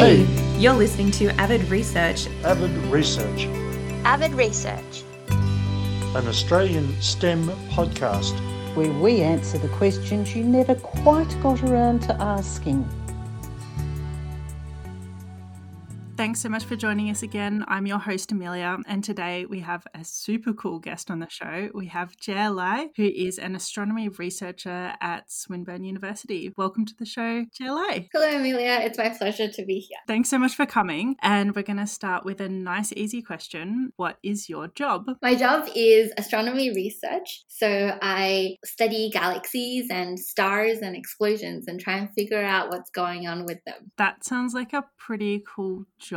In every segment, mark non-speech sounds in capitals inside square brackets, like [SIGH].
Hey, you're listening to Avid Research. Avid Research, Avid Research. an Australian STEM podcast. where we answer the questions you never quite got around to asking. Thanks so much for joining us again. I'm your host, Amelia, and today we have a super cool guest on the show. We have Jielai, who is an astronomy researcher at Swinburne University. Welcome to the show, Jielai. Hello, Amelia. It's my pleasure to be here. Thanks so much for coming. And we're going to start with a nice, easy question What is your job? My job is astronomy research. So I study galaxies and stars and explosions and try and figure out what's going on with them. That sounds like a pretty cool job.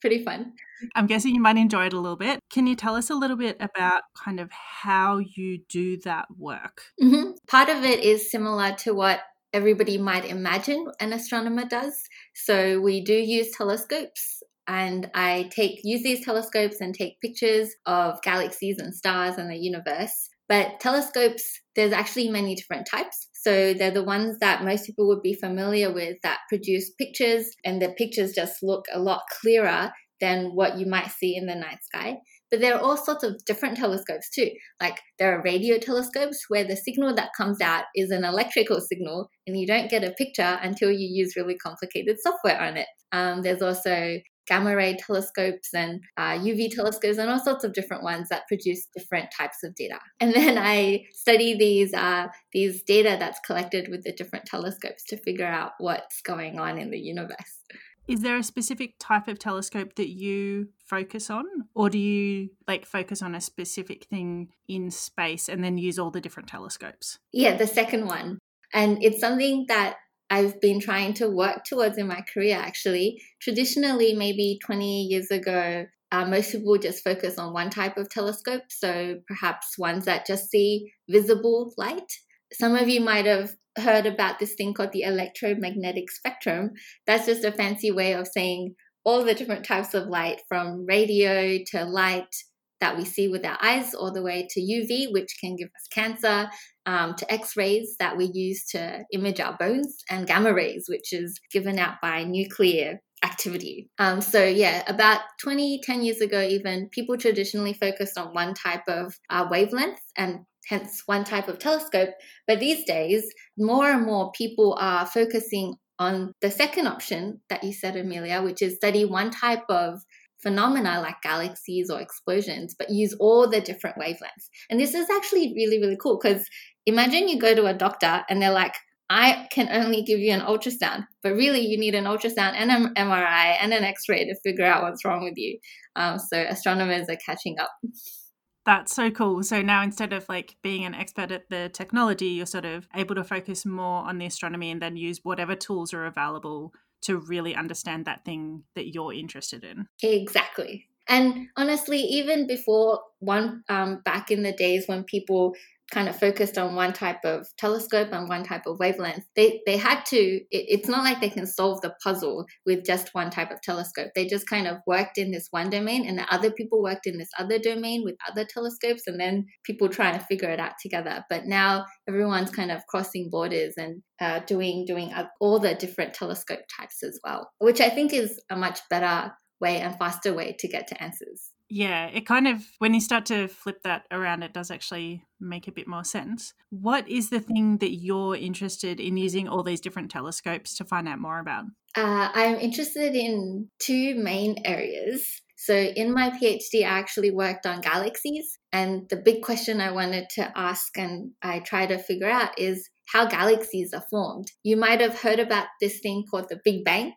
Pretty fun. I'm guessing you might enjoy it a little bit. Can you tell us a little bit about kind of how you do that work? hmm Part of it is similar to what everybody might imagine an astronomer does. So we do use telescopes. And I take use these telescopes and take pictures of galaxies and stars and the universe. But telescopes, there's actually many different types. So they're the ones that most people would be familiar with that produce pictures, and the pictures just look a lot clearer than what you might see in the night sky. But there are all sorts of different telescopes too. Like there are radio telescopes where the signal that comes out is an electrical signal, and you don't get a picture until you use really complicated software on it. Um, there's also gamma ray telescopes and uh, UV telescopes and all sorts of different ones that produce different types of data. [LAUGHS] And then I study these uh, these data that's collected with the different telescopes to figure out what's going on in the universe. Is there a specific type of telescope that you focus on? Or do you like focus on a specific thing in space and then use all the different telescopes? Yeah, the second one. And it's something that I've been trying to work towards in my career actually. Traditionally, maybe 20 years ago, uh, most people just focus on one type of telescope. So perhaps ones that just see visible light. Some of you might have heard about this thing called the electromagnetic spectrum. That's just a fancy way of saying all the different types of light from radio to light that we see with our eyes, all the way to UV, which can give us cancer, um, to X rays that we use to image our bones, and gamma rays, which is given out by nuclear activity. Um, so, yeah, about 20, 10 years ago, even, people traditionally focused on one type of uh, wavelength and hence one type of telescope. But these days, more and more people are focusing on the second option that you said, Amelia, which is study one type of phenomena like galaxies or explosions, but use all the different wavelengths. And this is actually really, really cool because imagine you go to a doctor and they're like, I can only give you an ultrasound, but really you need an ultrasound and an MRI and an X ray to figure out what's wrong with you. Um, so astronomers are catching up. That's so cool. So now instead of like being an expert at the technology, you're sort of able to focus more on the astronomy and then use whatever tools are available to really understand that thing that you're interested in. Exactly. And honestly, even before one, um, back in the days when people kind of focused on one type of telescope and one type of wavelength, they, they had to, it, it's not like they can solve the puzzle with just one type of telescope. They just kind of worked in this one domain and the other people worked in this other domain with other telescopes and then people trying to figure it out together. But now everyone's kind of crossing borders and uh, doing, doing all the different telescope types as well, which I think is a much better way and faster way to get to answers. Yeah, it kind of, when you start to flip that around, it does actually make a bit more sense. What is the thing that you're interested in using all these different telescopes to find out more about? Uh, I'm interested in two main areas. So, in my PhD, I actually worked on galaxies. And the big question I wanted to ask and I try to figure out is how galaxies are formed. You might have heard about this thing called the Big Bang.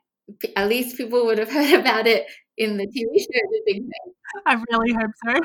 At least people would have [LAUGHS] heard about it in the TV show The Big Bang. I really hope so.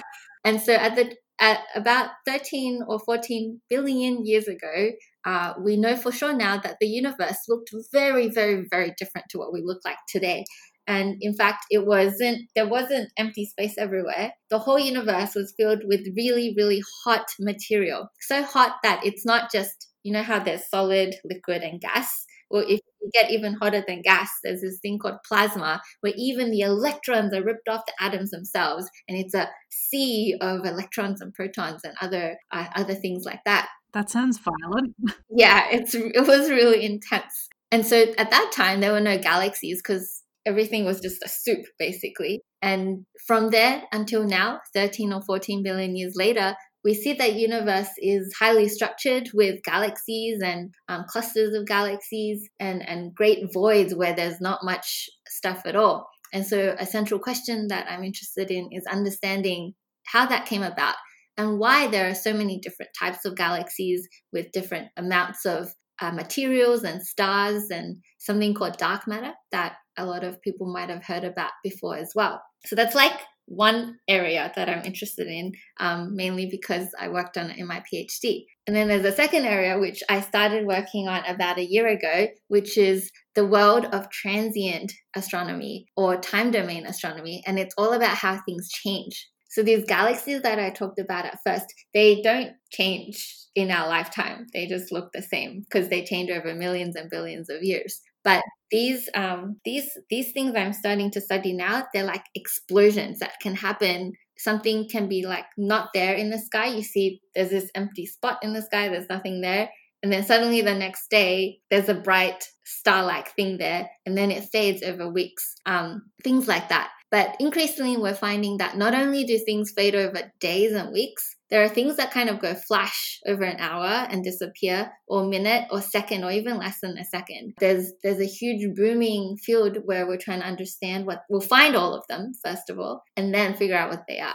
And so at the at about 13 or 14 billion years ago, uh, we know for sure now that the universe looked very, very, very different to what we look like today. And in fact, it wasn't, there wasn't empty space everywhere. The whole universe was filled with really, really hot material. So hot that it's not just, you know, how there's solid, liquid, and gas. Well, if you get even hotter than gas, there's this thing called plasma, where even the electrons are ripped off the atoms themselves, and it's a sea of electrons and protons and other uh, other things like that. That sounds violent. [LAUGHS] Yeah, it's it was really intense. And so at that time, there were no galaxies because everything was just a soup, basically. And from there until now, 13 or 14 billion years later, we see that universe is highly structured with galaxies and um, clusters of galaxies and, and great voids where there's not much stuff at all. And so a central question that I'm interested in is understanding how that came about and why there are so many different types of galaxies with different amounts of uh, materials and stars and something called dark matter that a lot of people might have heard about before as well. So that's like one area that I'm interested in, um, mainly because I worked on it in my PhD. And then there's a second area which I started working on about a year ago, which is the world of transient astronomy or time domain astronomy. And it's all about how things change. So these galaxies that I talked about at first, they don't change in our lifetime. They just look the same because they change over millions and billions of years. But these um, these these things I'm starting to study now, they're like explosions that can happen. Something can be like not there in the sky. You see, there's this empty spot in the sky. There's nothing there, and then suddenly the next day there's a bright star-like thing there, and then it fades over weeks. Um, things like that. But increasingly, we're finding that not only do things fade over days and weeks, there are things that kind of go flash over an hour and disappear, or minute, or second, or even less than a second. There's there's a huge booming field where we're trying to understand what we'll find all of them first of all, and then figure out what they are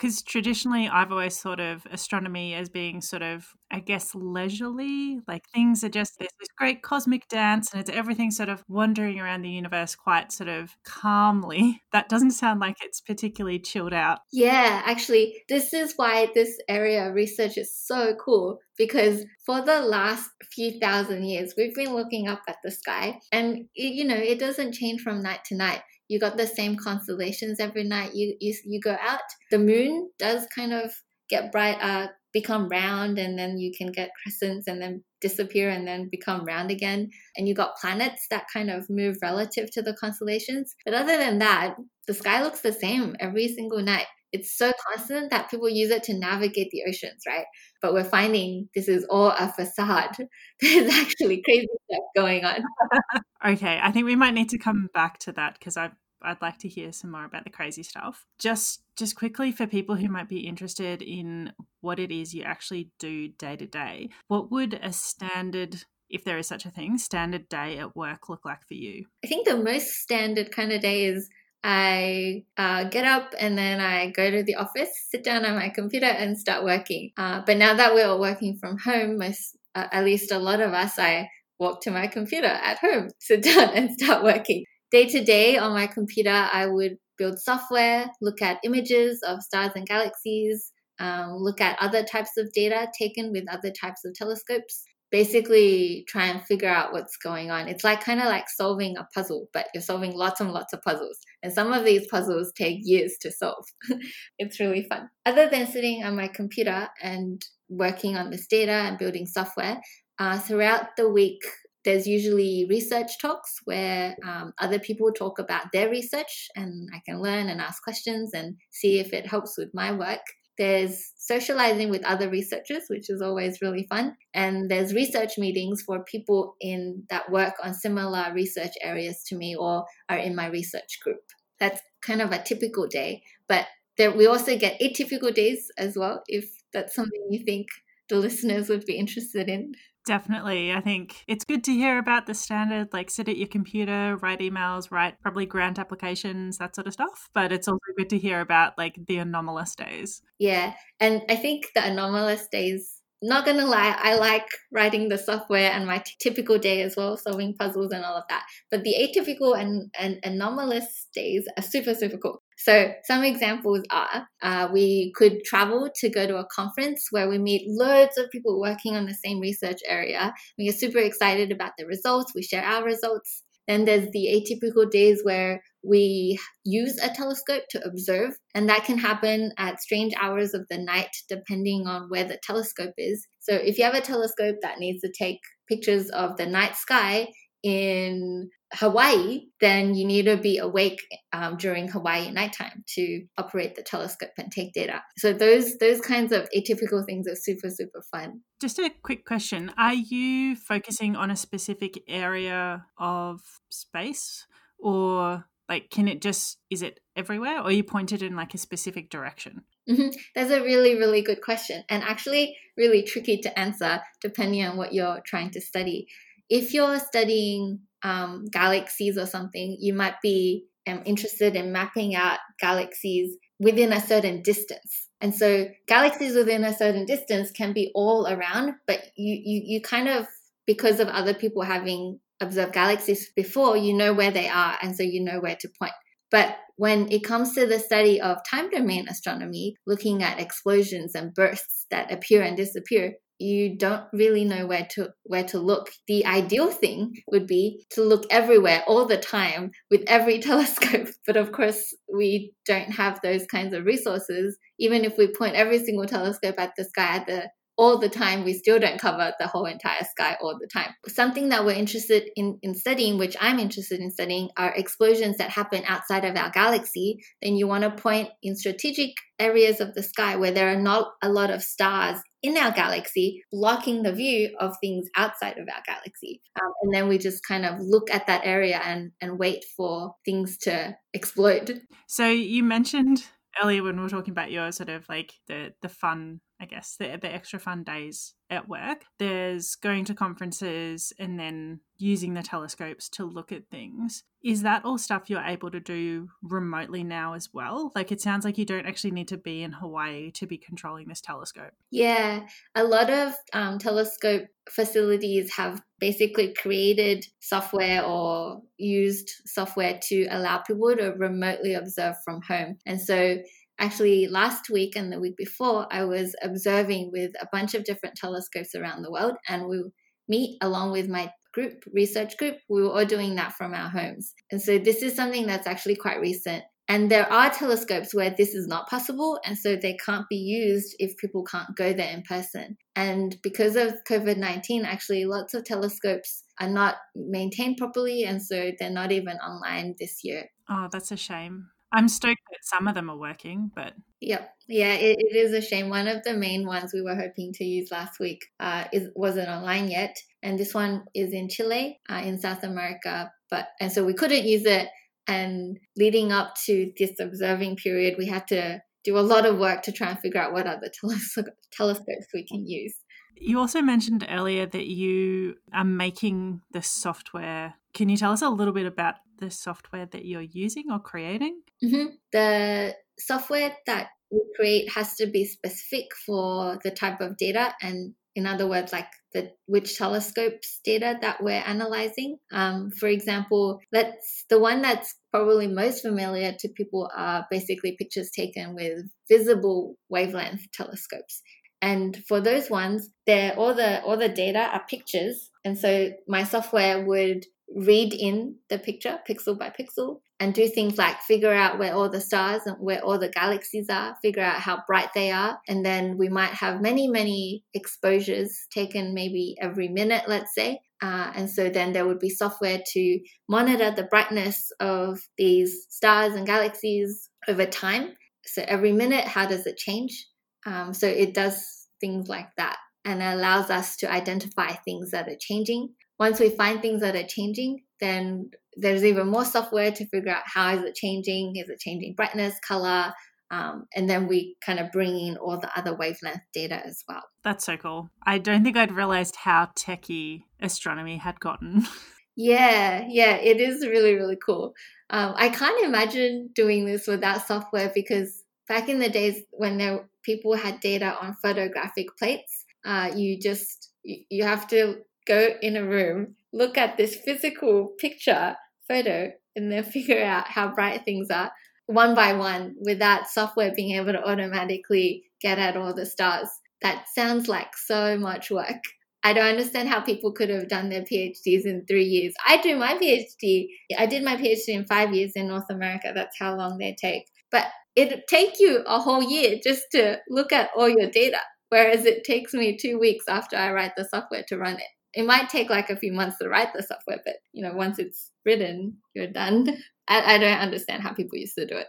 because traditionally I've always thought of astronomy as being sort of, I guess, leisurely. Like things are just there's this great cosmic dance and it's everything sort of wandering around the universe quite sort of calmly. [LAUGHS] That doesn't sound like it's particularly chilled out. Yeah, actually, this is why this area of research is so cool because for the last few thousand years, we've been looking up at the sky and, you know, it doesn't change from night to night you got the same constellations every night you you, you go out. The moon does kind of get bright uh become round and then you can get crescents and then disappear and then become round again. And you got planets that kind of move relative to the constellations. But other than that the sky looks the same every single night it's so constant that people use it to navigate the oceans, right? But we're finding this is all a facade. [LAUGHS] There's actually crazy stuff going on. [LAUGHS] okay, I think we might need to come back to that because I I'd like to hear some more about the crazy stuff. Just just quickly for people who might be interested in what it is you actually do day to day. What would a standard if there is such a thing, standard day at work look like for you? I think the most standard kind of day is I uh, get up and then I go to the office, sit down on my computer, and start working. Uh, but now that we're all working from home, most, uh, at least a lot of us, I walk to my computer at home, [LAUGHS] sit down, and start working. Day to day on my computer, I would build software, look at images of stars and galaxies, um, look at other types of data taken with other types of telescopes, basically try and figure out what's going on. It's like kind of like solving a puzzle, but you're solving lots and lots of puzzles. And some of these puzzles take years to solve. [LAUGHS] it's really fun. Other than sitting on my computer and working on this data and building software, uh, throughout the week, there's usually research talks where um, other people talk about their research and I can learn and ask questions and see if it helps with my work. There's socializing with other researchers, which is always really fun. And there's research meetings for people in that work on similar research areas to me or are in my research group. That's kind of a typical day. But there, we also get atypical days as well, if that's something you think the [LAUGHS] listeners would be interested in. Definitely. I think it's good to hear about the standard, like sit at your computer, write emails, write probably grant applications, that sort of stuff. But it's also good to hear about like the anomalous days. Yeah. And I think the anomalous days not gonna lie, I like writing the software and my t- typical day as well, solving puzzles and all of that. But the atypical and, and anomalous days are super, super cool. So some examples are uh, we could travel to go to a conference where we meet loads of people working on the same research area. We get super excited about the results. We share our results. Then there's the atypical days where we use a telescope to observe, and that can happen at strange hours of the night depending on where the telescope is. So, if you have a telescope that needs to take pictures of the night sky in Hawaii, then you need to be awake um, during Hawaii nighttime to operate the telescope and take data. So those those kinds of atypical things are super super fun. Just a quick question: Are you focusing on a specific area of space? or like can it just is it everywhere or you pointed in like a specific direction? Mm-hmm. That's a really, really good question, and actually really tricky to answer depending on what you're trying to study. If you're studying um, galaxies or something, you might be um, interested in mapping out galaxies within a certain distance. And so galaxies within a certain distance can be all around, but you, you, you kind of, because of other people having observed galaxies before, you know where they are. And so you know where to point. But when it comes to the study of time domain astronomy, looking at explosions and bursts that appear and disappear, you don't really know where to where to look. The ideal thing would be to look everywhere all the time with every [LAUGHS] telescope. But of course, we don't have those kinds of resources. Even if we point every single telescope at the sky at the all the time, we still don't cover the whole entire sky all the time. Something that we're interested in, in studying, which I'm interested in studying, are explosions that happen outside of our galaxy. Then you want to point in strategic areas of the sky where there are not a lot of stars in our galaxy, blocking the view of things outside of our galaxy. Um, and then we just kind of look at that area and, and wait for things to explode. So you mentioned earlier when we were talking about your sort of like the the fun I guess the the extra fun days at work. There's going to conferences and then using the telescopes to look at things. Is that all stuff you're able to do remotely now as well? Like it sounds like you don't actually need to be in Hawaii to be controlling this telescope. Yeah, a lot of um, telescope facilities have basically created software or used software to allow people to remotely observe from home. And so actually last week and the week before i was observing with a bunch of different telescopes around the world and we meet along with my group research group. We were all doing that from our homes. And so this is something that's actually quite recent. And there are telescopes where this is not possible and so they can't be used if people can't go there in person. And because of covid-19 actually lots of telescopes are not maintained properly and so they're not even online this year. Oh that's a shame I'm stoked that some of them are working, but Yep. Yeah, it, it is a shame. One of the main ones we were hoping to use last week uh, is wasn't online yet, and this one is in Chile, uh, in South America. But and so we couldn't use it. And leading up to this observing period, we had to do a lot of work to try and figure out what other [LAUGHS] teles- telescopes we can use. You also mentioned earlier that you are making the software. Can you tell us a little bit about the software that you're using or creating? Mm-hmm. The software that we create has to be specific for the type of data and in other words like the which telescopes data that we're analyzing um, for example let's the one that's probably most familiar to people are basically pictures taken with visible wavelength telescopes and for those ones they're all the all the data are pictures and so my software would read in the picture pixel by pixel and do things like figure out where all the stars and where all the galaxies are, figure out how bright they are. And then we might have many, many exposures taken maybe every minute, let's say. Uh, and so then there would be software to monitor the brightness of these stars and galaxies over time. So every minute, how does it change? Um, so it does things like that and allows us to identify things that are changing once we find things that are changing, then there's even more software to figure out how is it changing? Is it changing brightness, color? Um, and then we kind of bring in all the other wavelength data as well. That's so cool. I don't think I'd realized how techy astronomy had gotten. [LAUGHS] yeah, yeah, it is really, really cool. Um, I can't imagine doing this without software because back in the days when there people had data on photographic plates, uh, you just you, you have to go in a room, look at this physical picture, photo, and then [LAUGHS] figure out how bright things are one by one without software being able to automatically get at all the stars. That sounds like so much work. I don't understand how people could have done their PhDs in three years. I do my PhD. I did my PhD in five years in North America. That's how long they take. But it'd take you a whole year just to look at all your data, whereas it takes me two weeks after I write the software to run it it might take like a few months to write the software, but you know, once it's written, you're done. I, I don't understand how people used to do it.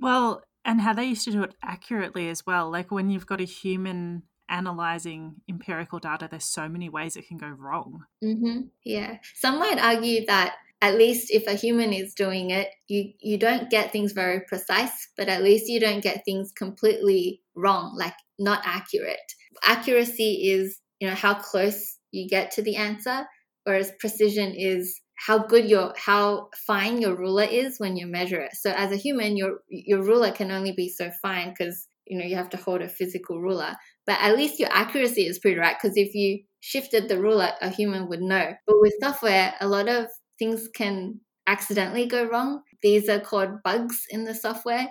Well, and how they used to do it accurately as well. Like when you've got a human analyzing empirical data, there's so many ways it can go wrong. Mm-hmm. Yeah. Some might argue that at least if a human is doing it, you, you don't get things very precise, but at least you don't get things completely wrong, like not accurate. Accuracy is, you know, how close you get to the answer, whereas precision is how good your how fine your ruler is when you measure it. So as a human, your your ruler can only be so fine because you know you have to hold a physical ruler. But at least your accuracy is pretty right because if you shifted the ruler, a human would know. But with software, a lot of things can accidentally go wrong. These are called bugs in the software.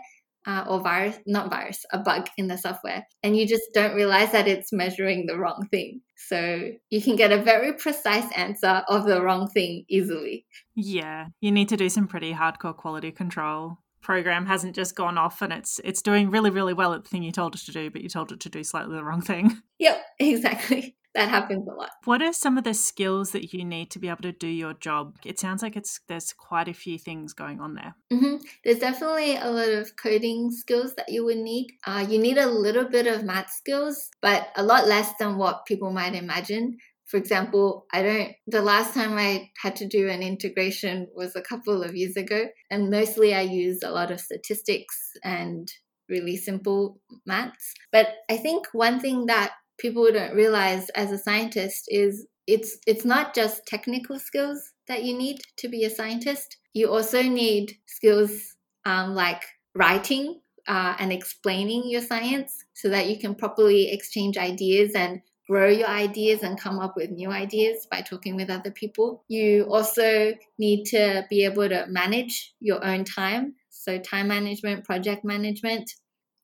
Uh, or virus, not virus, a bug in the software. And you just don't realize that it's measuring the wrong thing. So you can get a very precise answer of the wrong thing easily. Yeah, you need to do some pretty hardcore quality control. Program hasn't just gone off and it's it's doing really really well at the thing you told it to do, but you told it to do slightly the wrong thing. Yep, [LAUGHS] exactly that happens a lot. What are some of the skills that you need to be able to do your job? It sounds like it's there's quite a few things going on there. Mm-hmm. There's definitely a lot of coding skills that you would need. Uh, you need a little bit of math skills, but a lot less than what people might imagine. For example, I don't, the last time I had to do an integration was a couple of years ago, and mostly I used a lot of statistics and really simple maths. But I think one thing that people don't realize as a scientist is it's it's not just technical skills that you need to be a scientist. You also need skills um, like writing uh, and explaining your science so that you can properly exchange ideas and grow your ideas and come up with new ideas by talking with other people. You also need to be able to manage your own time. So, time management, project management.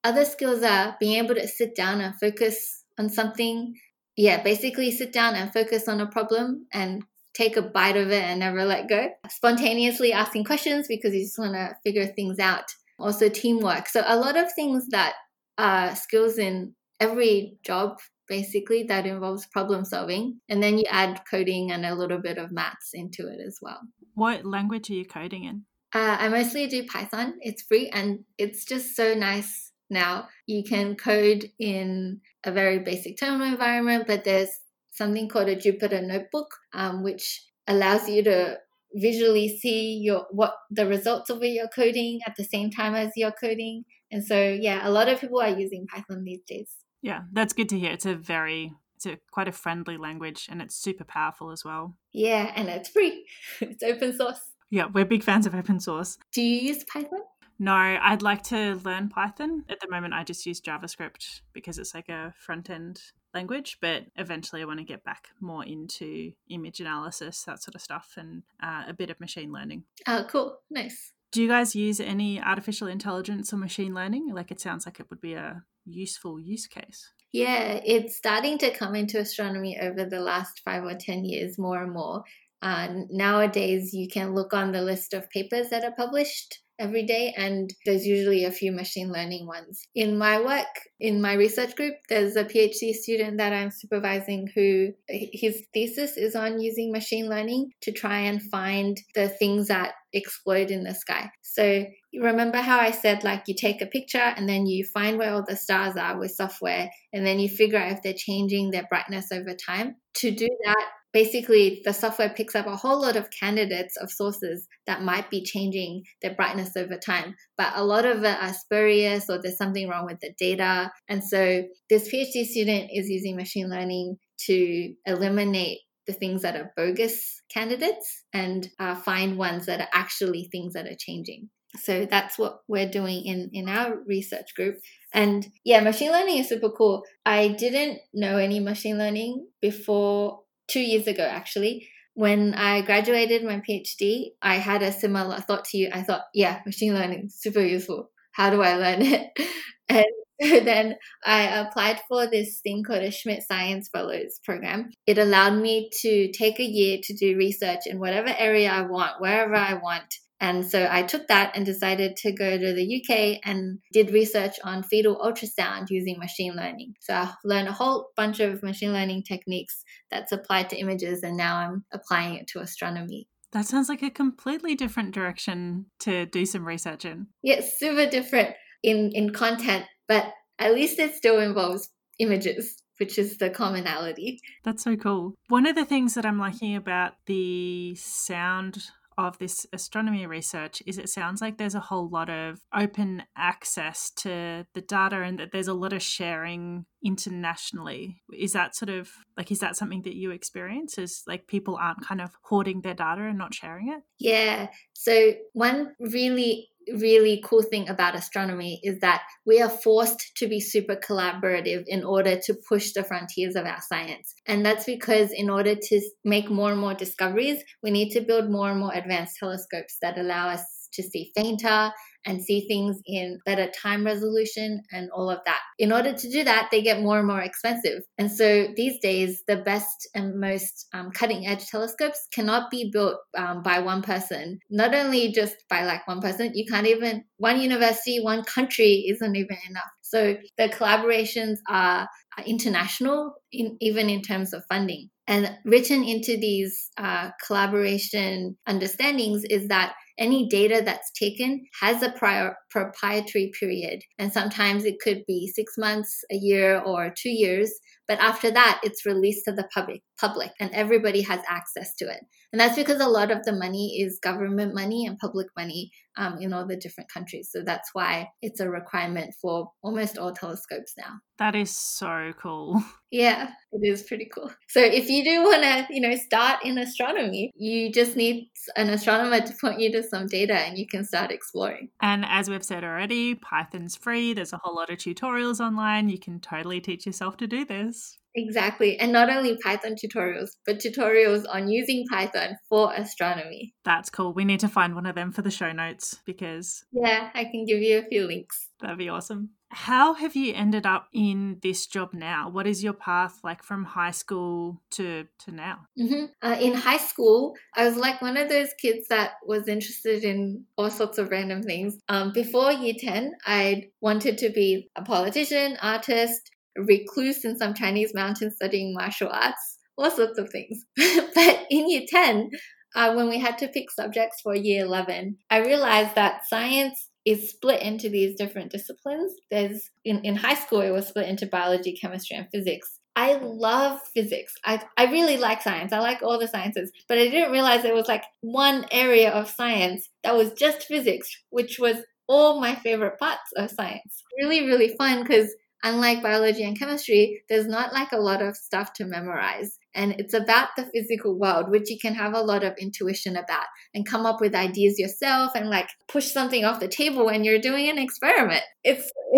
Other skills are being able to sit down and focus on something, yeah, basically sit down and focus on a problem and take a bite of it and never let go. Spontaneously asking questions because you just want to figure things out. Also, teamwork. So, a lot of things that are skills in every job basically that involves problem solving. And then you add coding and a little bit of maths into it as well. What language are you coding in? Uh, I mostly do Python. It's free and it's just so nice now. You can code in a very basic terminal environment, but there's something called a Jupyter Notebook, um, which allows you to visually see your what the results of your coding at the same time as you're coding. And so, yeah, a lot of people are using Python these days. Yeah, that's good to hear. It's a very it's a quite a friendly language and it's super powerful as well. Yeah, and it's free. [LAUGHS] it's open source. Yeah, we're big fans of open source. Do you use Python? No, I'd like to learn Python. At the moment, I just use JavaScript because it's like a front end language, but eventually I want to get back more into image analysis, that sort of stuff, and uh, a bit of machine learning. Oh, cool. Nice. Do you guys use any artificial intelligence or machine learning? Like it sounds like it would be a useful use case. Yeah, it's starting to come into astronomy over the last five or 10 years more and more. Uh, nowadays, you can look on the list of papers that are published every day, and there's usually a few machine learning ones. In my work, in my research group, there's a PhD student that I'm supervising who his thesis is on using machine learning to try and find the things that explode in the sky. So remember how I said like you take a picture and then you find where all the stars are with software and then you figure out if they're changing their brightness over time. To do that, basically the software picks up a whole lot of candidates of sources that might be changing their brightness over time. But a lot of it are spurious or there's something wrong with the data. And so this phd student is using machine learning to eliminate the things that are bogus candidates and uh, find ones that are actually things that are changing. So that's what we're doing in in our research group. And yeah machine learning is super cool. I didn't know any machine learning before two years ago, actually. When I graduated my PhD, I had a similar thought to you. I thought, yeah, machine learning, super useful. How do I learn it? [LAUGHS] and then I applied for this thing called a Schmidt Science Fellows program. It allowed me to take a year to do research in whatever area I want, wherever I want, and so I took that and decided to go to the UK and did research on fetal ultrasound using machine learning. So I learned a whole bunch of machine learning techniques that's applied to images, and now I'm applying it to astronomy. That sounds like a completely different direction to do some research in. Yeah, super different in, in content, but at least it still involves images which is the commonality. That's so cool. One of the things that I'm liking about the sound of this astronomy research is it sounds like there's a whole lot of open access to the data and that there's a lot of sharing internationally. Is that sort of like is that something that you experience? Is like people aren't kind of hoarding their data and not sharing it? Yeah. So one really really cool thing about astronomy is that we are forced to be super collaborative in order to push the frontiers of our science. And that's because in order to make more and more discoveries, we need to build more and more advanced telescopes that allow us to see fainter and see things in better time resolution and all of that. In order to do that, they get more and more expensive. And so these days, the best and most um, cutting edge telescopes cannot be built um, by one person. Not only just by like one person, you can't even, one university, one country isn't even enough. So the collaborations are, international, in, even in terms of funding. And written into these uh, collaboration understandings is that any data that's taken has a prior proprietary period. And sometimes it could be six months, a year, or two years. But after that, it's released to the public, public, and everybody has access to it. And that's because a lot of the money is government money and public money um, in all the different countries. So that's why it's a requirement for almost all telescopes now. That is so cool. [LAUGHS] Yeah, it is pretty cool. So if you do want to, you know, start in astronomy, you just need an astronomer to point you to some data and you can start exploring. And as we've said already, Python's free. There's a whole lot of tutorials online. You can totally teach yourself to do this. Exactly. And not only Python tutorials, but tutorials on using Python for astronomy. That's cool. We need to find one of them for the show notes because. Yeah, I can give you a few links. That'd be awesome. How have you ended up in this job now? What is your path like from high school to, to now? Mm-hmm. Uh, in high school, I was like one of those kids that was interested in all sorts of random things. Um, before year 10, I wanted to be a politician, artist, recluse in some Chinese mountain studying martial arts, all sorts of things. [LAUGHS] but in year 10, uh, when we had to pick subjects for year 11, I realized that science is split into these different disciplines. There's in, in high school, it was split into biology, chemistry, and physics. I love physics. I, I really like science. I like all the sciences, but I didn't realize there was like one area of science that was just physics, which was all my favorite parts of science. Really, really fun because unlike biology and chemistry, there's not like a lot of stuff to memorize. And it's about the physical world, which you can have a lot of intuition about and come up with ideas yourself and like push something off the table when you're doing an experiment. It's, [LAUGHS]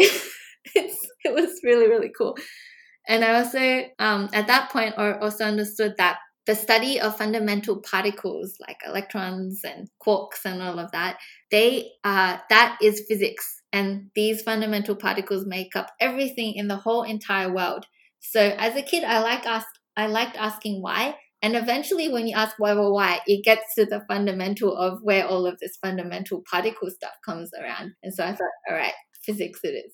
it's it was really, really cool. And I also, um, at that point, also understood that the study of fundamental particles like electrons and quarks and all of that, they uh, that is physics. And these fundamental particles make up everything in the whole entire world. So as a kid, I like ask, I liked asking why. And eventually, when you ask why, why, why, it gets to the fundamental of where all of this fundamental particle stuff comes around. And so I thought, all right, physics it is.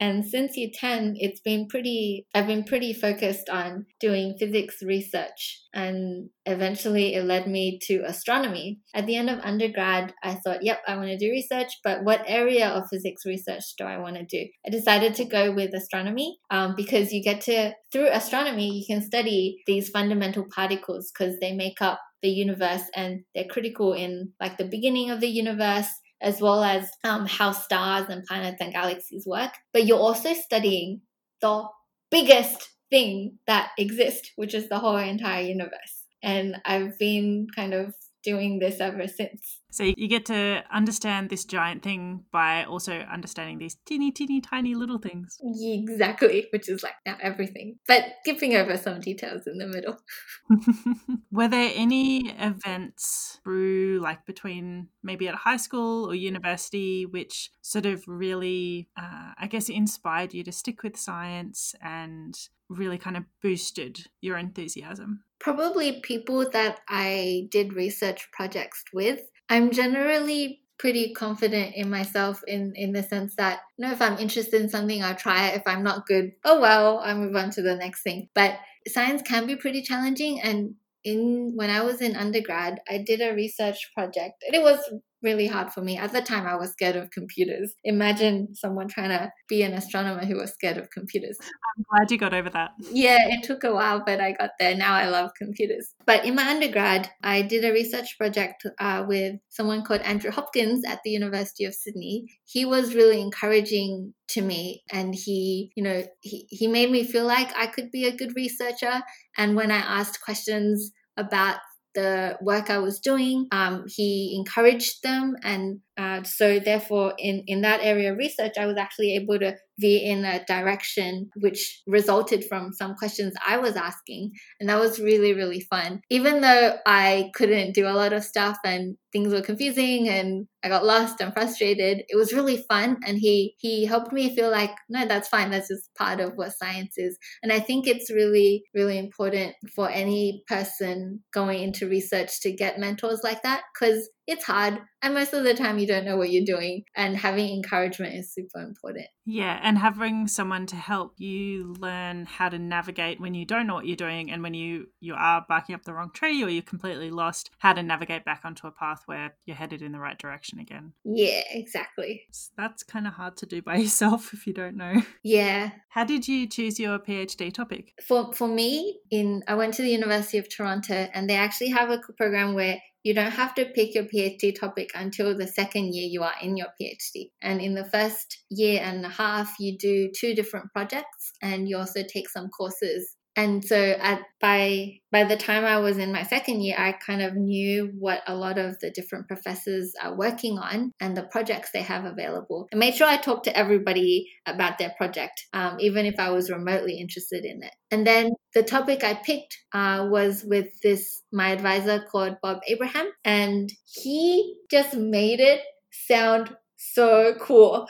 And since year 10, it's been pretty, I've been pretty focused on doing physics research. And eventually it led me to astronomy. At the end of undergrad, I thought, yep, I want to do research, but what area of physics research do I want to do? I decided to go with astronomy um, because you get to, through astronomy, you can study these fundamental particles because they make up the universe and they're critical in like the beginning of the universe as well as um, how stars and planets and galaxies work. But you're also studying the biggest thing that exists, which is the whole entire universe. And I've been kind of doing this ever since. So you get to understand this giant thing by also understanding these teeny, teeny, tiny little things. Exactly, which is like now everything, but skipping over some details in the middle. [LAUGHS] [LAUGHS] Were there any events through, like between maybe at high school or university, which sort of really, uh, I guess, inspired you to stick with science and really kind of boosted your enthusiasm? Probably people that I did research projects with. I'm generally pretty confident in myself in in the sense that you know if I'm interested in something I'll try it if I'm not good oh well I'll move on to the next thing but science can be pretty challenging and in when I was in undergrad I did a research project and it was really hard for me. At the time, I was scared of computers. Imagine someone trying to be an astronomer who was scared of computers. I'm glad you got over that. Yeah, it took a while, but I got there. Now I love computers. But in my undergrad, I did a research project uh, with someone called Andrew Hopkins at the University of Sydney. He was really encouraging to me and he you know he, he made me feel like i could be a good researcher and when i asked questions about the work I was doing. Um, he encouraged them, and uh, so therefore, in in that area of research, I was actually able to veer in a direction which resulted from some questions I was asking, and that was really really fun. Even though I couldn't do a lot of stuff and things were confusing and I got lost and frustrated, it was really fun, and he he helped me feel like no, that's fine. That's just part of what science is, and I think it's really really important for any person going into research to get mentors like that because it's hard and most of the time you don't know what you're doing and having encouragement is super important. Yeah and having someone to help you learn how to navigate when you don't know what you're doing and when you you are barking up the wrong tree or you're completely lost how to navigate back onto a path where you're headed in the right direction again. Yeah exactly. That's kind of hard to do by [LAUGHS] yourself if you don't know. Yeah. How did you choose your phd topic? For for me in i went to the university of toronto and they actually have a program where you don't have to pick your PhD topic until the second year you are in your PhD. And in the first year and a half, you do two different projects and you also take some courses and so at by by the time I was in my second year, I kind of knew what a lot of the different professors are working on and the projects they have available. I made sure I talked to everybody about their project, um, even if I was remotely interested in it. And then the topic I picked uh, was with this my advisor called Bob Abraham, and he just made it sound so cool.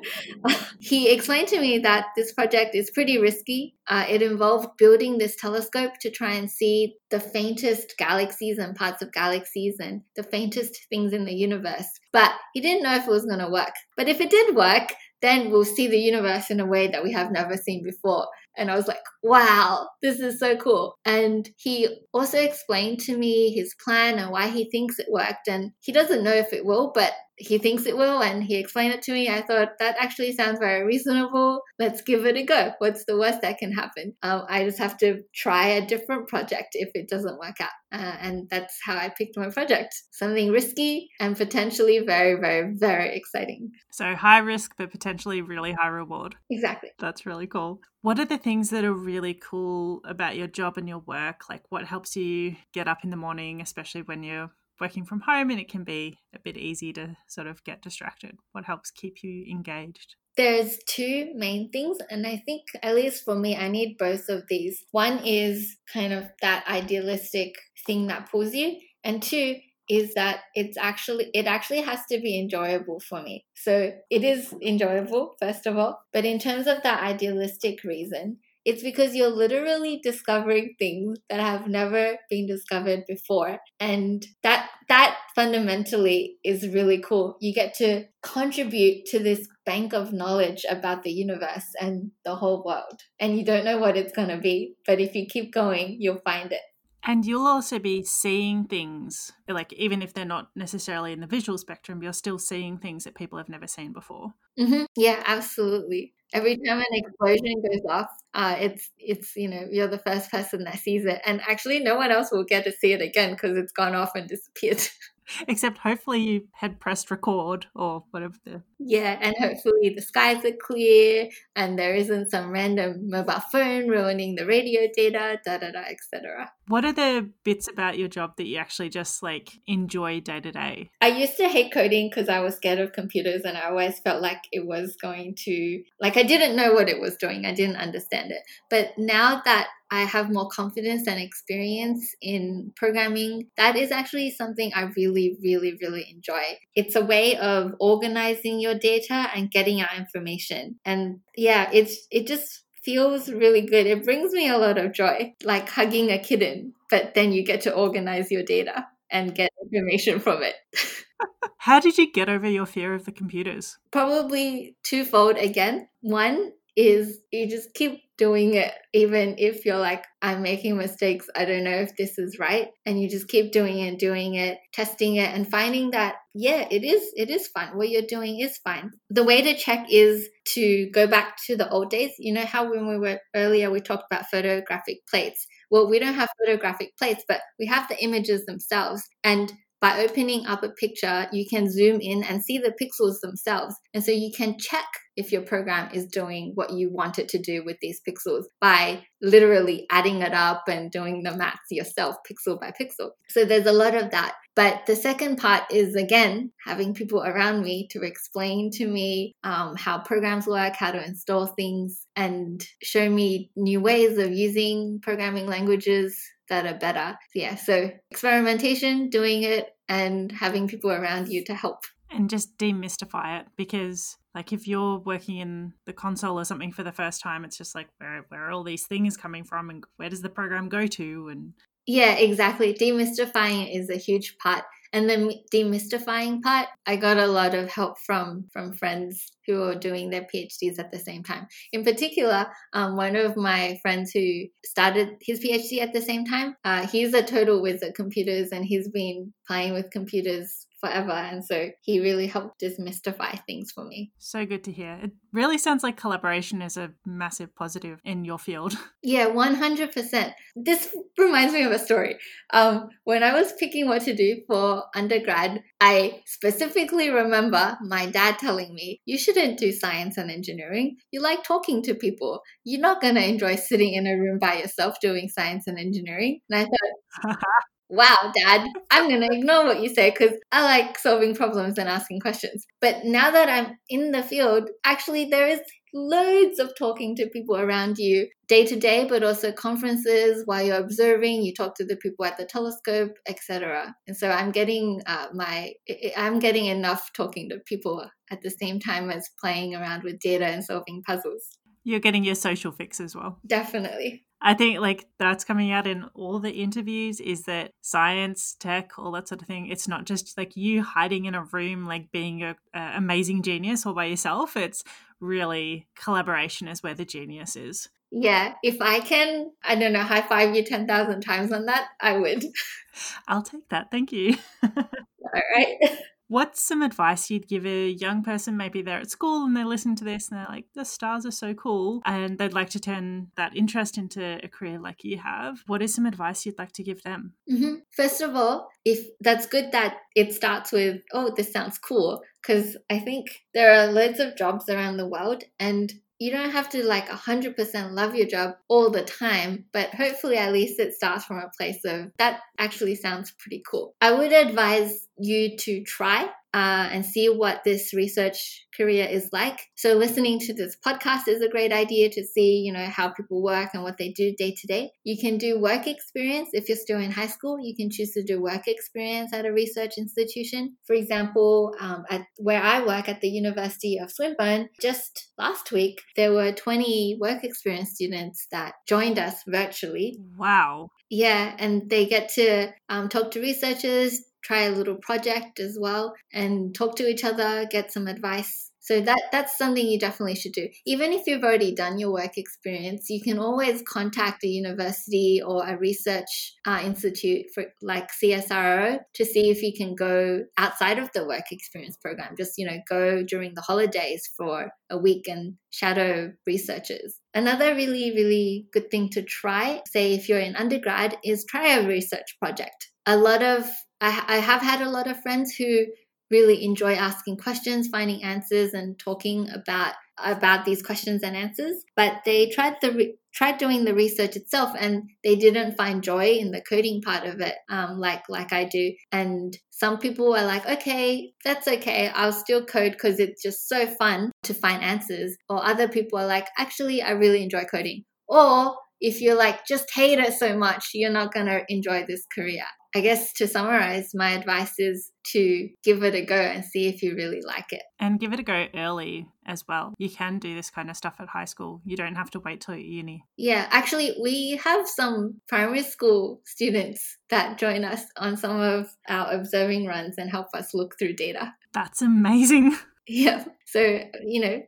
[LAUGHS] he explained to me that this project is pretty risky. Uh, it involved building this telescope to try and see the faintest galaxies and parts of galaxies and the faintest things in the universe. But he didn't know if it was going to work. But if it did work, then we'll see the universe in a way that we have never seen before. And I was like, wow, this is so cool. And he also explained to me his plan and why he thinks it worked. And he doesn't know if it will, but he thinks it will and he explained it to me. I thought that actually sounds very reasonable. Let's give it a go. What's the worst that can happen? Um, I just have to try a different project if it doesn't work out. Uh, and that's how I picked my project. Something risky and potentially very, very, very exciting. So high risk, but potentially really high reward. Exactly. That's really cool. What are the things that are really cool about your job and your work? Like what helps you get up in the morning, especially when you're working from home and it can be a bit easy to sort of get distracted? What helps keep you engaged? There's two main things, and I think, at least for me, I need both of these. One is kind of that idealistic thing that pulls you, and two is that it's actually it actually has to be enjoyable for me. So it is enjoyable first of all, but in terms of that idealistic reason, it's because you're literally discovering things that have never been discovered before. And that that fundamentally is really cool. You get to contribute to this bank of knowledge about the universe and the whole world. And you don't know what it's going to be, but if you keep going, you'll find it. And you'll also be seeing things, like even if they're not necessarily in the visual spectrum, you're still seeing things that people have never seen before. Mm-hmm. Yeah, absolutely. Every time an explosion goes off, uh, it's it's you know you're the first person that sees it, and actually no one else will get to see it again because it's gone off and disappeared. [LAUGHS] Except hopefully you had pressed record or whatever the Yeah, and hopefully the skies are clear and there isn't some random mobile phone ruining the radio data, da da da, etc. What are the bits about your job that you actually just like enjoy day to day? I used to hate coding because I was scared of computers and I always felt like it was going to like I didn't know what it was doing. I didn't understand it. But now that I have more confidence and experience in programming. That is actually something I really, really, really enjoy. It's a way of organizing your data and getting out information. And yeah, it's it just feels really good. It brings me a lot of joy, like hugging a kitten, but then you get to organize your data and get information from it. [LAUGHS] How did you get over your fear of the computers? Probably twofold again. One is you just keep doing it, even if you're like, I'm making mistakes. I don't know if this is right. And you just keep doing it, doing it, testing it, and finding that, yeah, it is, it is fun. What you're doing is fine. The way to check is to go back to the old days. You know how when we were earlier, we talked about photographic plates. Well, we don't have photographic plates, but we have the images themselves. And by opening up a picture, you can zoom in and see the pixels themselves. And so you can check if your program is doing what you want it to do with these pixels by literally adding it up and doing the maths yourself, pixel by pixel. So there's a lot of that. But the second part is again having people around me to explain to me um, how programs work, how to install things, and show me new ways of using programming languages that are better. Yeah, so experimentation, doing it, and having people around you to help. And just demystify it because, like, if you're working in the console or something for the first time, it's just like, where, where are all these things coming from and where does the program go to? And yeah, exactly. Demystifying is a huge part and the demystifying part i got a lot of help from from friends who are doing their phds at the same time in particular um, one of my friends who started his phd at the same time uh, he's a total whiz at computers and he's been playing with computers forever. And so he really helped demystify things for me. So good to hear. It really sounds like collaboration is a massive positive in your field. [LAUGHS] Yeah, 100%. This reminds me of a story. Um, when I was picking what to do for undergrad, I specifically remember my dad telling me, You shouldn't do science and engineering. You like talking to people. You're not going to enjoy sitting in a room by yourself doing science and engineering. And I thought, [LAUGHS] wow, dad, I'm going to ignore what you say because I like solving problems and asking questions. But now that I'm in the field, actually, there is loads of talking to people around you day to day but also conferences while you're observing you talk to the people at the telescope etc and so i'm getting uh, my i'm getting enough talking to people at the same time as playing around with data and solving puzzles. You're getting your social fix as well. Definitely I think like that's coming out in all the interviews is that science, tech, all that sort of thing. It's not just like you hiding in a room, like being a, a amazing genius all by yourself. It's really collaboration is where the genius is. Yeah, if I can, I don't know, high five you 10,000 times on that, I would. [LAUGHS] I'll take that. Thank you. [LAUGHS] all right. [LAUGHS] What's some advice you'd give a young person? Maybe they're at school and they listen to this and they're like, the stars are so cool, and they'd like to turn that interest into a career like you have. What is some advice you'd like to give them? Mm-hmm. First of all, if that's good that it starts with, oh, this sounds cool, because I think there are loads of jobs around the world, and you don't have to like 100% love your job all the time, but hopefully at least it starts from a place of that actually sounds pretty cool. I would advise you to try uh, and see what this research career is like. So listening to this podcast is a great idea to see, you know, how people work and what they do day to day. You can do work experience if you're still in high school. You can choose to do work experience at a research institution. For example, um, at where I work at the University of Swinburne, just last week there were 20 work experience students that joined us virtually. Wow. Yeah, and they get to um, talk to researchers, try a little project as well and talk to each other, get some advice. So that that's something you definitely should do. Even if you've already done your work experience, you can always contact a university or a research uh, institute for like CSIRO to see if you can go outside of the work experience program. Just you know, go during the holidays for a week and shadow researchers. Another really really good thing to try, say if you're in undergrad, is try a research project. A lot of I, I have had a lot of friends who really enjoy asking questions, finding answers, and talking about about these questions and answers. But they tried the re- tried doing the research itself, and they didn't find joy in the coding part of it, um, like like I do. And some people are like, okay, that's okay, I'll still code because it's just so fun to find answers. Or other people are like, actually, I really enjoy coding. Or if you're like just hate it so much, you're not gonna enjoy this career. I guess to summarize, my advice is to give it a go and see if you really like it. And give it a go early as well. You can do this kind of stuff at high school. You don't have to wait till uni. Yeah, actually, we have some primary school students that join us on some of our observing runs and help us look through data. That's amazing. [LAUGHS] Yeah. So, you know,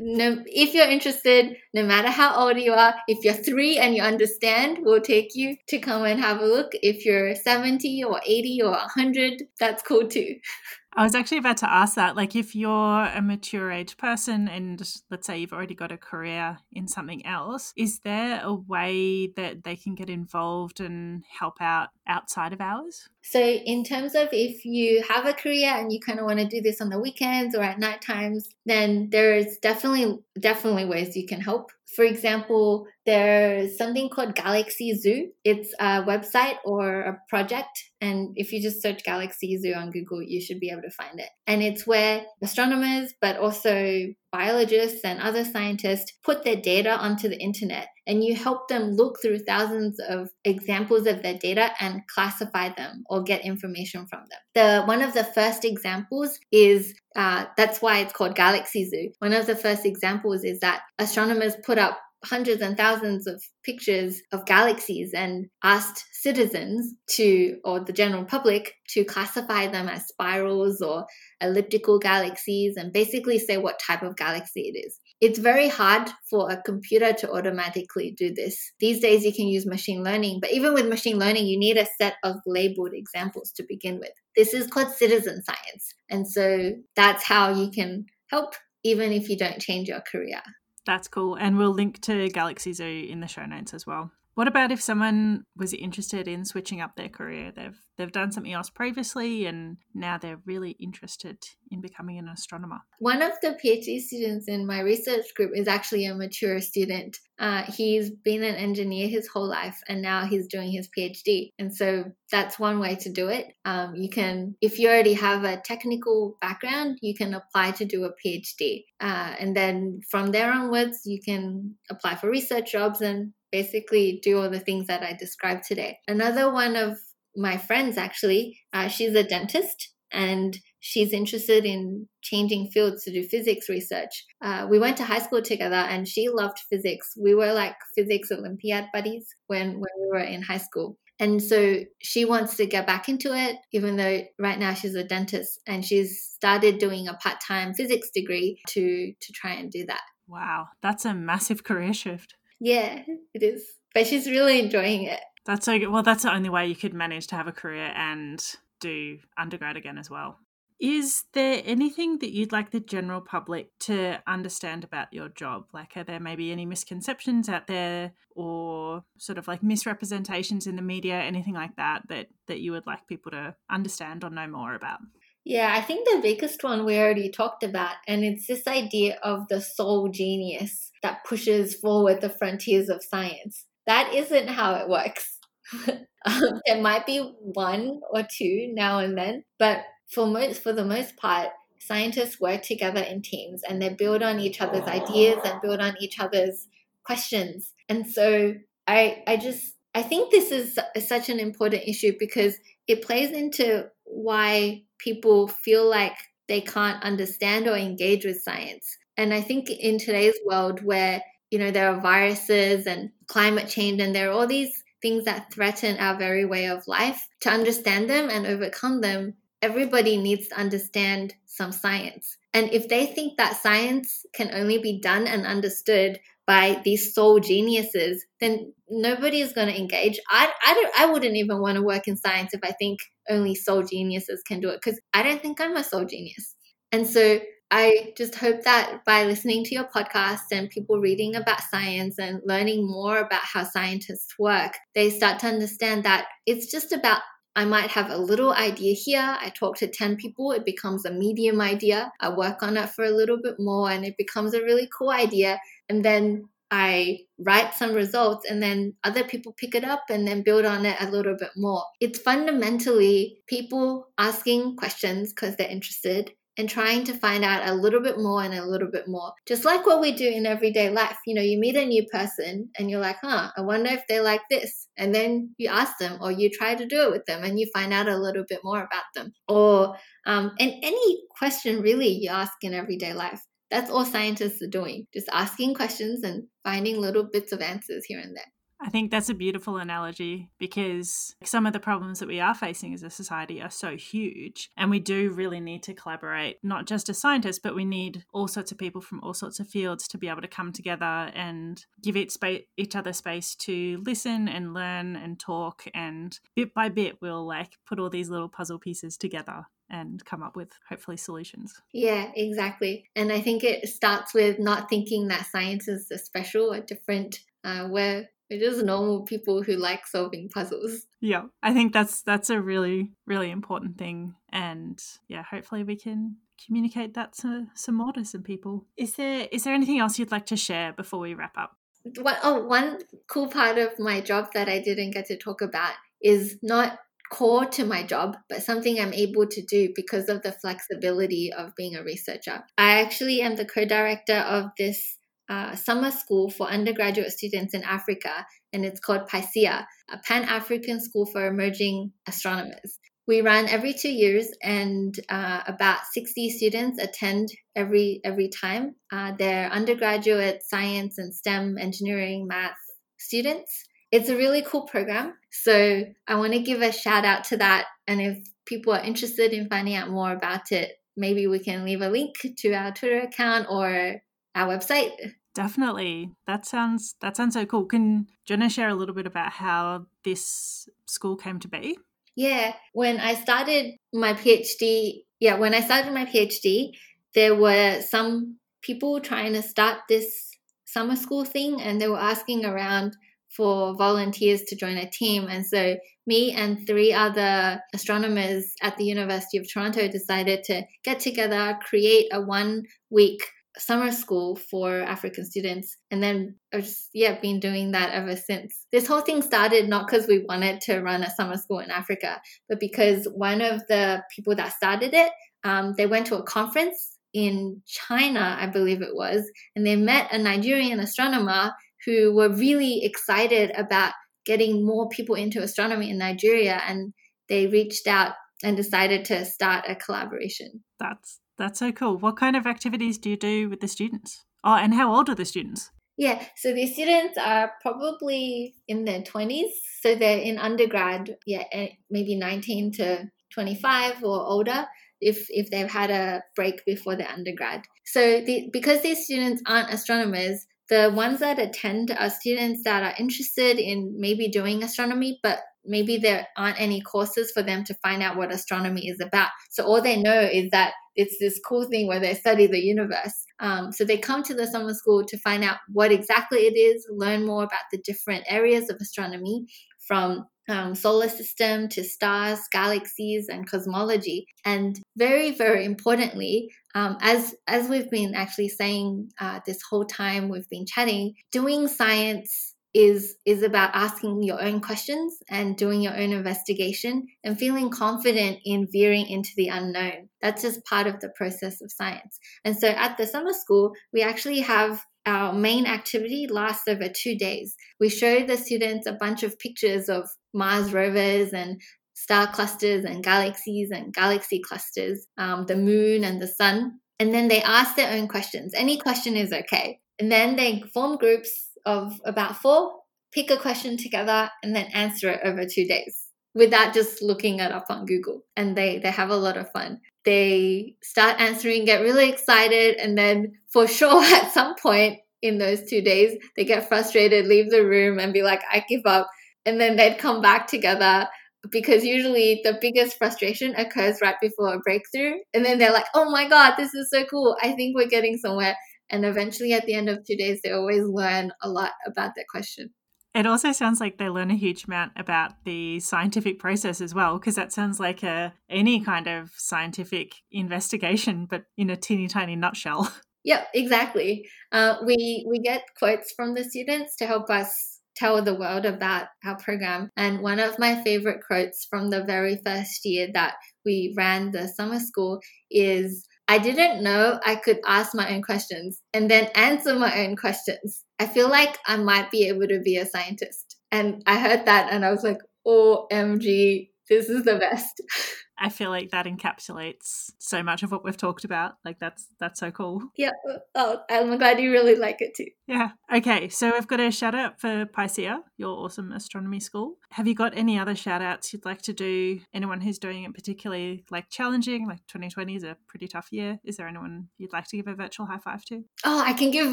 no, if you're interested, no matter how old you are, if you're three and you understand, we'll take you to come and have a look. If you're 70 or 80 or 100, that's cool too. [LAUGHS] I was actually about to ask that. Like, if you're a mature age person and let's say you've already got a career in something else, is there a way that they can get involved and help out outside of hours? So, in terms of if you have a career and you kind of want to do this on the weekends or at night times, then there's definitely definitely ways you can help. For example, there's something called Galaxy Zoo. It's a website or a project. And if you just search Galaxy Zoo on Google, you should be able to find it. And it's where astronomers, but also biologists and other scientists put their data onto the internet and you help them look through thousands of examples of their data and classify them or get information from them. The one of the first examples is uh, that's why it's called Galaxy Zoo. One of the first examples is that astronomers put up hundreds and thousands of pictures of galaxies and asked citizens to, or the general public, to classify them as spirals or elliptical galaxies and basically say what type of galaxy it is. It's very hard for a computer to automatically do this. These days, you can use machine learning, but even with machine learning, you need a set of labeled examples to begin with. This is called citizen science. And so that's how you can help even if you don't change your career. That's cool. And we'll link to Galaxy Zoo in the show notes as well. What about if someone was interested in switching up their career? They've they've done something else previously and now they're really interested in becoming an astronomer. One of the PhD students in my research group is actually a mature student. Uh, he's been an engineer his whole life and now he's doing his PhD. And so that's one way to do it. Um, you can, if you already have a technical background, you can apply to do a PhD. Uh, and then from there onwards, you can apply for research jobs and basically do all the things that I described today. Another one of my friends, actually, uh, she's a dentist and she's interested in changing fields to do physics research. Uh, we went to high school together and she loved physics. We were like physics Olympiad buddies when, when we were in high school. And so she wants to get back into it, even though right now she's a dentist and she's started doing a part time physics degree to, to try and do that. Wow, that's a massive career shift. Yeah, it is. But she's really enjoying it. That's so good. Well, that's the only way you could manage to have a career and do undergrad again as well. Is there anything that you'd like the general public to understand about your job? Like, are there maybe any misconceptions out there or sort of like misrepresentations in the media, anything like that, that, that you would like people to understand or know more about? Yeah, I think the biggest one we already talked about, and it's this idea of the sole genius that pushes forward the frontiers of science. That isn't how it works. [LAUGHS] um, might be one or two now and then, but for most, for the most part, scientists work together in teams and they build on each other's ideas and build on each other's questions. And so I, I just, I think this is such an important issue because it plays into why people feel like they can't understand or engage with science. And I think in today's world where, you know, there are viruses and climate change and there are all these things that threaten our very way of life, to understand them and overcome them, everybody needs to understand some science. And if they think that science can only be done and understood by these sole geniuses, then nobody is going to engage. I, I, don't, I wouldn't even want to work in science if I think only sole geniuses can do it because I don't think I'm a sole genius. And so I just hope that by listening to your podcast and people reading about science and learning more about how scientists work, they start to understand that it's just about I might have a little idea here. I talk to 10 people, it becomes a medium idea. I work on it for a little bit more and it becomes a really cool idea. And then I write some results and then other people pick it up and then build on it a little bit more. It's fundamentally people asking questions because they're interested and trying to find out a little bit more and a little bit more. Just like what we do in everyday life. You know, you meet a new person and you're like, huh, I wonder if they like this. And then you ask them or you try to do it with them and you find out a little bit more about them. Or, um, and any question really you ask in everyday life. That's all scientists are doing, just asking questions and finding little bits of answers here and there. I think that's a beautiful analogy because some of the problems that we are facing as a society are so huge. And we do really need to collaborate, not just as scientists, but we need all sorts of people from all sorts of fields to be able to come together and give each, each other space to listen and learn and talk. And bit by bit, we'll like put all these little puzzle pieces together and come up with hopefully solutions. Yeah, exactly. And I think it starts with not thinking that science is a special or different. Uh, we're we're just normal people who like solving puzzles. Yeah, I think that's that's a really really important thing, and yeah, hopefully we can communicate that to some more to some people. Is there is there anything else you'd like to share before we wrap up? What, oh, one cool part of my job that I didn't get to talk about is not core to my job, but something I'm able to do because of the flexibility of being a researcher. I actually am the co director of this uh, summer school for undergraduate students in Africa, and it's called PASEA, a Pan African School for Emerging Astronomers. We run every two years, and uh, about 60 students attend every every time. Uh, they're undergraduate science and STEM, engineering, math students. It's a really cool program. So I want to give a shout out to that. And if people are interested in finding out more about it, maybe we can leave a link to our Twitter account or our website. Definitely. That sounds that sounds so cool. Can Jenna share a little bit about how this school came to be? Yeah, when I started my PhD, yeah, when I started my PhD, there were some people trying to start this summer school thing and they were asking around for volunteers to join a team. And so me and three other astronomers at the University of Toronto decided to get together, create a one week summer school for African students. And then I've just, yeah, been doing that ever since. This whole thing started not because we wanted to run a summer school in Africa, but because one of the people that started it, um, they went to a conference in China, I believe it was, and they met a Nigerian astronomer who were really excited about getting more people into astronomy in Nigeria. And they reached out and decided to start a collaboration. That's that's so cool. What kind of activities do you do with the students? Oh, and how old are the students? Yeah, so the students are probably in their 20s. So they're in undergrad, yeah, eh, maybe 19 to 25 or older if if they've had a break before their undergrad. So the, because these students aren't astronomers, the ones that attend are students that are interested in maybe doing astronomy, but maybe there aren't any courses for them to find out what astronomy is about. So all they know is that it's this cool thing where they study the universe. Um, so they come to the summer school to find out what exactly it is, learn more about the different areas of astronomy from um, solar system to stars, galaxies, and cosmology. And very, very importantly, um, as as we've been actually saying uh, this whole time we've been chatting, doing science is is about asking your own questions and doing your own investigation and feeling confident in veering into the unknown. That's just part of the process of science. And so at the summer school, we actually have our main activity lasts over two days. We show the students a bunch of pictures of Mars rovers and star clusters and galaxies and galaxy clusters, um, the moon and the sun. And then they ask their own questions. Any question is okay. And then they form groups of about four, pick a question together, and then answer it over two days without just looking it up on Google. And they, they have a lot of fun. They start answering, get really excited, and then for [LAUGHS] sure at some point in those two days, they get frustrated, leave the room, and be like, I give up. And then they'd come back together because usually the biggest frustration occurs right before a breakthrough. And then they're like, oh my God, this is so cool. I think we're getting somewhere. And eventually, at the end of two days, they always learn a lot about that question. It also sounds like they learn a huge amount about the scientific process as well, because that sounds like a any kind of scientific investigation, but in a teeny tiny nutshell. [LAUGHS] Yep, exactly. Uh, we we get quotes from the students to help us tell the world about our program. And one of my favorite quotes from the very first year that we ran the summer school is I didn't know I could ask my own questions and then answer my own questions. I feel like I might be able to be a scientist. And I heard that and I was like, OMG, this is the best. [LAUGHS] I feel like that encapsulates so much of what we've talked about. Like that's that's so cool. Yeah. Oh, I'm glad you really like it too. Yeah. Okay. So we've got a shout out for PASEA, your awesome astronomy school. Have you got any other shout outs you'd like to do? Anyone who's doing it particularly like challenging? Like 2020 is a pretty tough year. Is there anyone you'd like to give a virtual high five to? Oh, I can give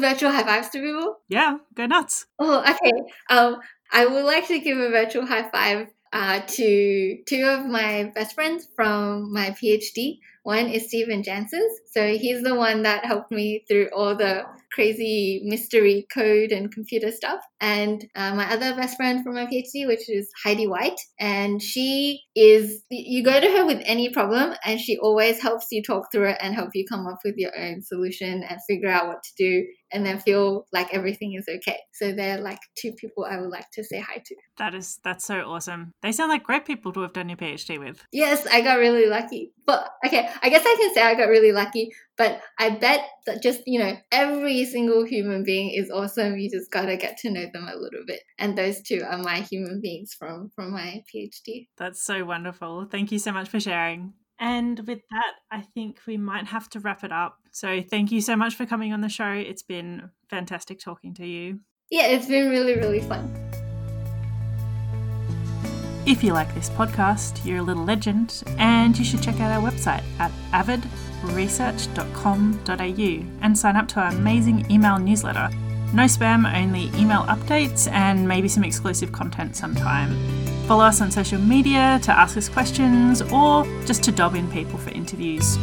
virtual high fives to people. Yeah. Go nuts. Oh, okay. Um, I would like to give a virtual high five uh, to two of my best friends from my PhD. One is Stephen Janssens. So he's the one that helped me through all the crazy mystery code and computer stuff. And uh, my other best friend from my PhD, which is Heidi White. And she is, you go to her with any problem and she always helps you talk through it and help you come up with your own solution and figure out what to do and then feel like everything is okay. So they're like two people I would like to say hi to. That is, that's so awesome. They sound like great people to have done your PhD with. Yes, I got really lucky. But okay, I guess I can say I got really lucky, but I bet that just, you know, every single human being is awesome. You just gotta get to know them a little bit. And those two are my human beings from from my PhD. That's so wonderful. Thank you so much for sharing. And with that, I think we might have to wrap it up. So thank you so much for coming on the show. It's been fantastic talking to you. Yeah, it's been really, really fun. If you like this podcast, you're a little legend, and you should check out our website at avidresearch.com.au and sign up to our amazing email newsletter. No spam, only email updates and maybe some exclusive content sometime. Follow us on social media to ask us questions or just to dob in people for interviews.